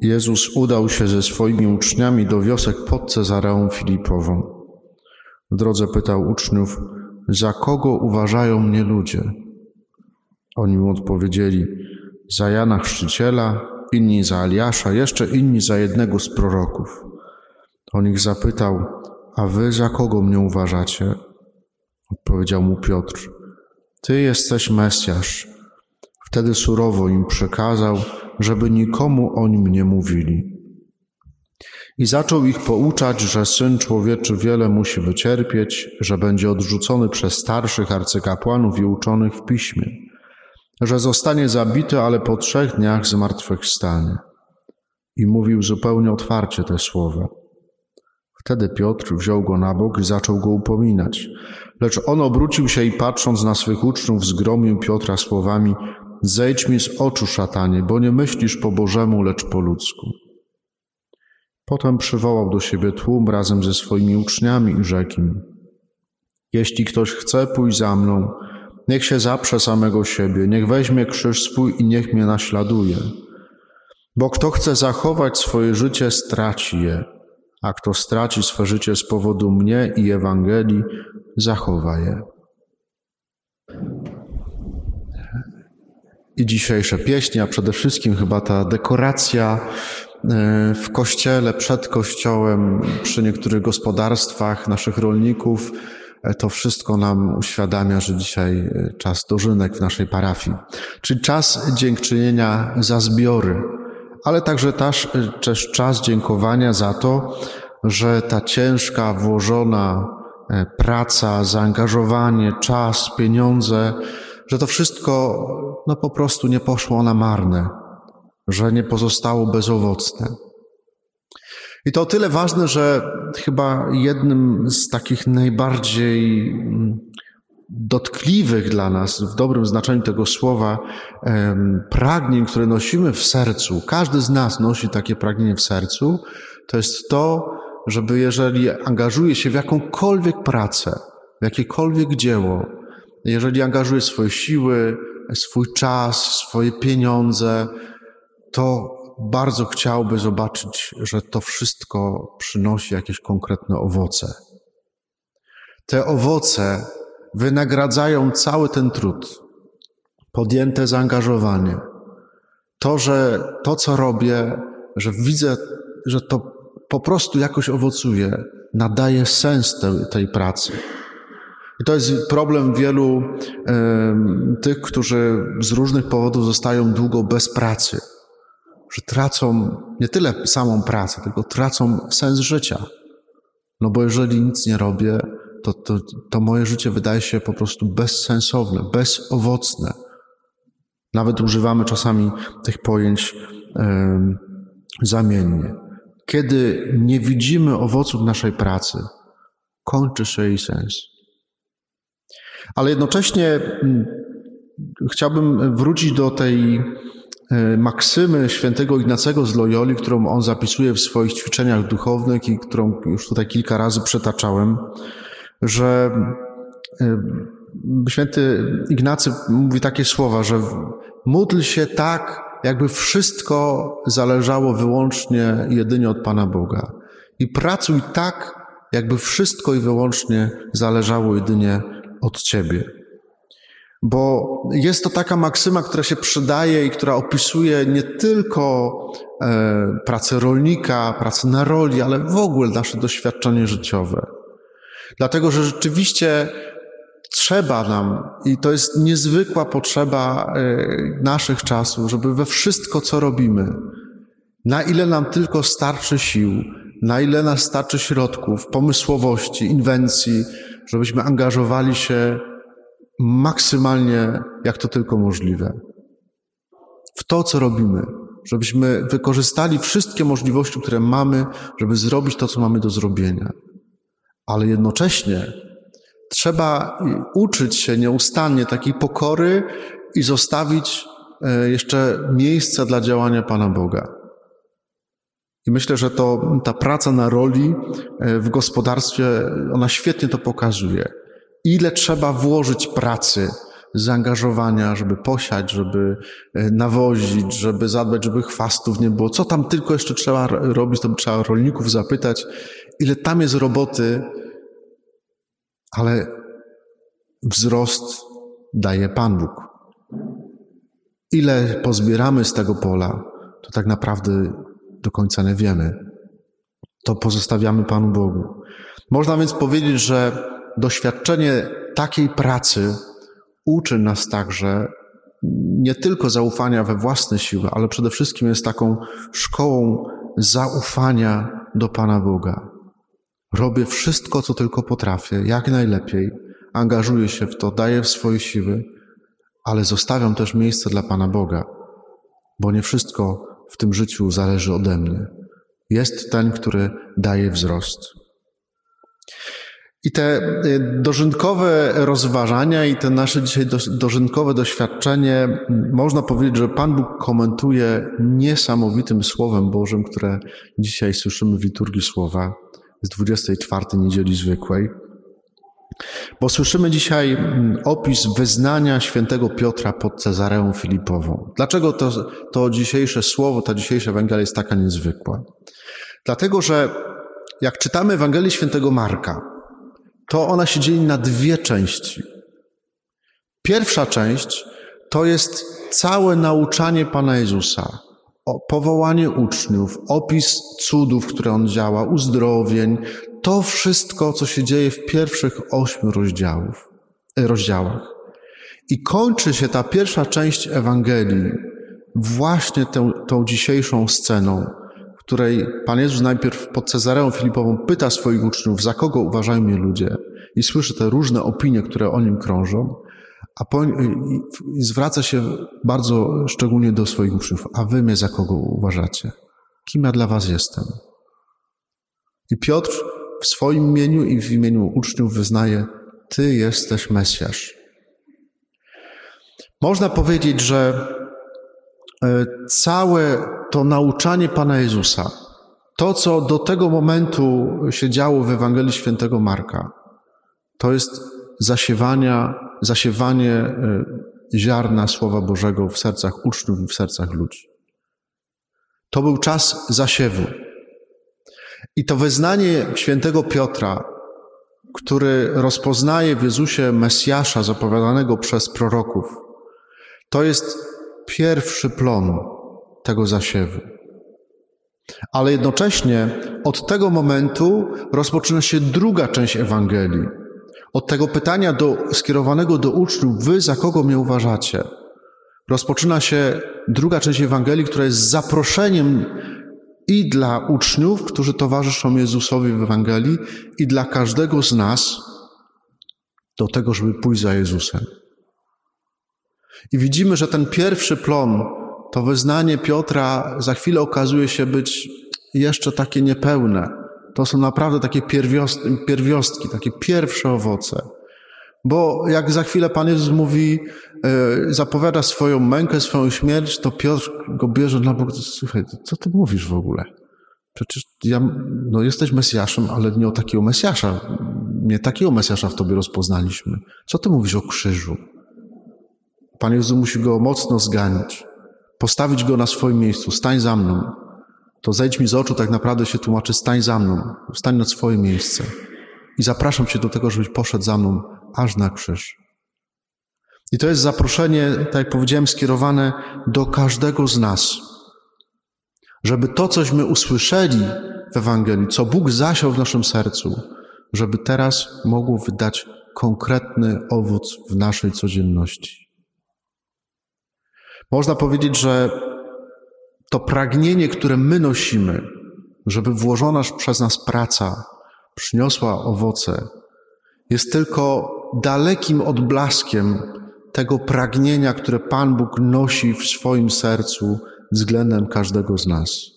Jezus udał się ze swoimi uczniami do wiosek pod Cezareą Filipową. W drodze pytał uczniów, za kogo uważają mnie ludzie? Oni mu odpowiedzieli, za Jana Chrzciciela, inni za Eliasza, jeszcze inni za jednego z proroków. On ich zapytał, a wy za kogo mnie uważacie? Odpowiedział mu Piotr, ty jesteś Mesjasz. Wtedy surowo im przekazał, żeby nikomu o nim nie mówili. I zaczął ich pouczać, że syn człowieczy wiele musi wycierpieć, że będzie odrzucony przez starszych arcykapłanów i uczonych w piśmie, że zostanie zabity, ale po trzech dniach zmartwychwstanie. I mówił zupełnie otwarcie te słowa. Wtedy Piotr wziął go na bok i zaczął go upominać. Lecz on obrócił się i patrząc na swych uczniów, zgromił Piotra słowami: Zejdź mi z oczu, szatanie, bo nie myślisz po Bożemu, lecz po ludzku. Potem przywołał do siebie tłum razem ze swoimi uczniami i rzekł im: Jeśli ktoś chce pójść za mną, niech się zaprze samego siebie, niech weźmie krzyż swój i niech mnie naśladuje. Bo kto chce zachować swoje życie, straci je, a kto straci swe życie z powodu mnie i Ewangelii, zachowa je. I dzisiejsze pieśni, a przede wszystkim chyba ta dekoracja e, w kościele, przed kościołem, przy niektórych gospodarstwach naszych rolników, e, to wszystko nam uświadamia, że dzisiaj e, czas dożynek w naszej parafii. Czyli czas dziękczynienia za zbiory, ale także też, też czas dziękowania za to, że ta ciężka, włożona praca, zaangażowanie, czas, pieniądze, że to wszystko no po prostu nie poszło na marne, że nie pozostało bezowocne. I to o tyle ważne, że chyba jednym z takich najbardziej mm, dotkliwych dla nas, w dobrym znaczeniu tego słowa, pragnień, które nosimy w sercu, każdy z nas nosi takie pragnienie w sercu, to jest to, żeby jeżeli angażuje się w jakąkolwiek pracę, w jakiekolwiek dzieło, jeżeli angażuje swoje siły, swój czas, swoje pieniądze, to bardzo chciałby zobaczyć, że to wszystko przynosi jakieś konkretne owoce. Te owoce wynagradzają cały ten trud, podjęte zaangażowanie. To, że to, co robię, że widzę, że to po prostu jakoś owocuje, nadaje sens tej, tej pracy. I to jest problem wielu y, tych, którzy z różnych powodów zostają długo bez pracy, że tracą nie tyle samą pracę, tylko tracą sens życia. No bo jeżeli nic nie robię, to, to, to moje życie wydaje się po prostu bezsensowne, bezowocne. Nawet używamy czasami tych pojęć y, zamiennie. Kiedy nie widzimy owoców naszej pracy, kończy się jej sens. Ale jednocześnie mm, chciałbym wrócić do tej e, maksymy świętego Ignacego z Loyoli, którą on zapisuje w swoich ćwiczeniach duchownych i którą już tutaj kilka razy przetaczałem, że e, święty Ignacy mówi takie słowa, że módl się tak, jakby wszystko zależało wyłącznie jedynie od Pana Boga. I pracuj tak, jakby wszystko i wyłącznie zależało jedynie od Ciebie. Bo jest to taka maksyma, która się przydaje i która opisuje nie tylko e, pracę rolnika, pracę na roli, ale w ogóle nasze doświadczenie życiowe. Dlatego, że rzeczywiście trzeba nam, i to jest niezwykła potrzeba e, naszych czasów, żeby we wszystko, co robimy, na ile nam tylko starczy sił, na ile nas starczy środków, pomysłowości, inwencji, żebyśmy angażowali się maksymalnie, jak to tylko możliwe, w to, co robimy, żebyśmy wykorzystali wszystkie możliwości, które mamy, żeby zrobić to, co mamy do zrobienia. Ale jednocześnie trzeba uczyć się nieustannie takiej pokory i zostawić e, jeszcze miejsce dla działania Pana Boga. I myślę, że to ta praca na roli e, w gospodarstwie, ona świetnie to pokazuje. Ile trzeba włożyć pracy, zaangażowania, żeby posiać, żeby e, nawozić, żeby zadbać, żeby chwastów nie było. Co tam tylko jeszcze trzeba robić, to trzeba rolników zapytać, ile tam jest roboty, ale wzrost daje Pan Bóg. Ile pozbieramy z tego pola, to tak naprawdę do końca nie wiemy. To pozostawiamy Panu Bogu. Można więc powiedzieć, że doświadczenie takiej pracy uczy nas także nie tylko zaufania we własne siły, ale przede wszystkim jest taką szkołą zaufania do Pana Boga. Robię wszystko, co tylko potrafię, jak najlepiej, angażuję się w to, daję swoje siły, ale zostawiam też miejsce dla Pana Boga, bo nie wszystko w tym życiu zależy ode mnie. Jest ten, który daje wzrost. I te y, dożynkowe rozważania i te nasze dzisiaj dożynkowe doświadczenie, można powiedzieć, że Pan Bóg komentuje niesamowitym Słowem Bożym, które dzisiaj słyszymy w liturgii Słowa z 24 niedzieli zwykłej. Bo słyszymy dzisiaj mm, opis wyznania świętego Piotra pod Cezareą Filipową. Dlaczego to, to dzisiejsze słowo, ta dzisiejsza Ewangelia jest taka niezwykła? Dlatego, że jak czytamy Ewangelię świętego Marka, to ona się dzieli na dwie części. Pierwsza część to jest całe nauczanie Pana Jezusa, powołanie uczniów, opis cudów, które On działa, uzdrowień, to wszystko, co się dzieje w pierwszych ośmiu rozdziałów, e, rozdziałach. I kończy się ta pierwsza część Ewangelii właśnie tą, tą dzisiejszą sceną, w której Pan Jezus najpierw pod Cezareą Filipową pyta swoich uczniów, za kogo uważają mnie ludzie, i słyszy te różne opinie, które o nim krążą, a po, i, i zwraca się bardzo szczególnie do swoich uczniów, a wy mnie za kogo uważacie? Kim ja dla was jestem? I Piotr w swoim imieniu i w imieniu uczniów wyznaje: Ty jesteś Mesjasz. Można powiedzieć, że e, całe to nauczanie Pana Jezusa, to co do tego momentu się działo w Ewangelii Świętego Marka, to jest zasiewania, zasiewanie e, ziarna Słowa Bożego w sercach uczniów i w sercach ludzi. To był czas zasiewu. I to wyznanie świętego Piotra, który rozpoznaje w Jezusie Mesjasza zapowiadanego przez proroków, to jest pierwszy plon tego zasiewu. Ale jednocześnie od tego momentu rozpoczyna się druga część Ewangelii. Od tego pytania do, skierowanego do uczniów, wy za kogo mnie uważacie? Rozpoczyna się druga część Ewangelii, która jest zaproszeniem i dla uczniów, którzy towarzyszą Jezusowi w Ewangelii, i dla każdego z nas do tego, żeby pójść za Jezusem. I widzimy, że ten pierwszy plon, to wyznanie Piotra, za chwilę okazuje się być jeszcze takie niepełne. To są naprawdę takie pierwiostki, takie pierwsze owoce. Bo jak za chwilę Pan Jezus mówi, e, zapowiada swoją mękę, swoją śmierć, to Piotr go bierze na bok. Słuchaj, co ty mówisz w ogóle? Przecież ja, no jesteś Mesjaszem, ale nie o takiego Mesjasza. Nie takiego Mesjasza w tobie rozpoznaliśmy. Co ty mówisz o krzyżu? Pan Jezus musi go mocno zganić, postawić go na swoim miejscu. Stań za mną. To zejdź mi z oczu, tak naprawdę się tłumaczy, stań za mną. Stań na swoje miejsce. I zapraszam cię do tego, żebyś poszedł za mną aż na krzyż. I to jest zaproszenie, tak jak powiedziałem, skierowane do każdego z nas, żeby to, cośmy usłyszeli w Ewangelii, co Bóg zasiał w naszym sercu, żeby teraz mogło wydać konkretny owoc w naszej codzienności. Można powiedzieć, że to pragnienie, które my nosimy, żeby włożona przez nas praca przyniosła owoce, jest tylko dalekim odblaskiem tego pragnienia, które Pan Bóg nosi w swoim sercu względem każdego z nas.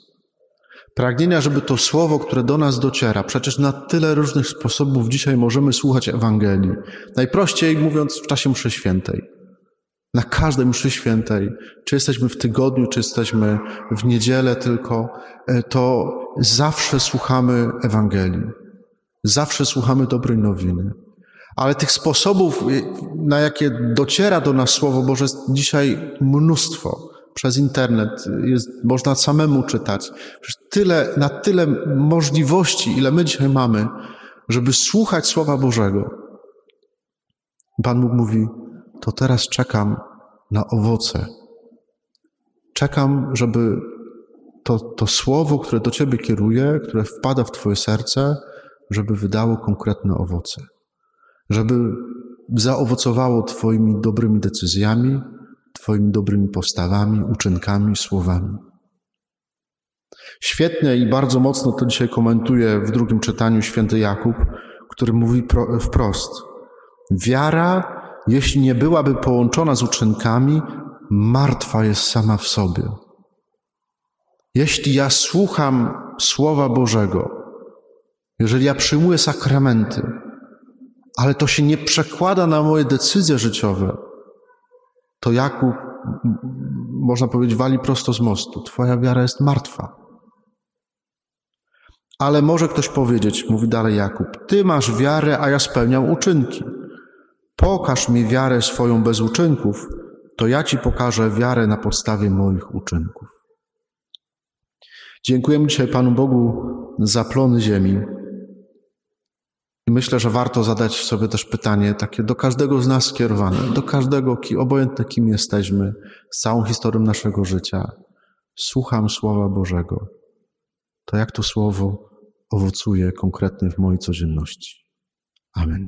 Pragnienia, żeby to słowo, które do nas dociera, przecież na tyle różnych sposobów dzisiaj możemy słuchać Ewangelii. Najprościej mówiąc w czasie mszy świętej. Na każdej mszy świętej, czy jesteśmy w tygodniu, czy jesteśmy w niedzielę tylko, e, to zawsze słuchamy Ewangelii. Zawsze słuchamy dobrej nowiny. Ale tych sposobów, na jakie dociera do nas Słowo Boże, jest dzisiaj mnóstwo. Przez internet jest, można samemu czytać. Tyle, na tyle możliwości, ile my dzisiaj mamy, żeby słuchać Słowa Bożego. Pan Bóg mówi: To teraz czekam na owoce. Czekam, żeby to, to słowo, które do Ciebie kieruje, które wpada w Twoje serce, żeby wydało konkretne owoce. Żeby zaowocowało Twoimi dobrymi decyzjami, Twoimi dobrymi postawami, uczynkami, słowami. Świetnie i bardzo mocno to dzisiaj komentuje w drugim czytaniu święty Jakub, który mówi wprost: Wiara, jeśli nie byłaby połączona z uczynkami, martwa jest sama w sobie. Jeśli ja słucham Słowa Bożego, jeżeli ja przyjmuję sakramenty, ale to się nie przekłada na moje decyzje życiowe, to Jakub, można powiedzieć, wali prosto z mostu. Twoja wiara jest martwa. Ale może ktoś powiedzieć, mówi dalej Jakub, ty masz wiarę, a ja spełniam uczynki. Pokaż mi wiarę swoją bez uczynków, to ja ci pokażę wiarę na podstawie moich uczynków. Dziękujemy dzisiaj Panu Bogu za plony ziemi. I myślę, że warto zadać sobie też pytanie takie do każdego z nas skierowane, do każdego, obojętne kim jesteśmy, z całą historią naszego życia. Słucham Słowa Bożego. To jak to Słowo owocuje konkretnie w mojej codzienności. Amen.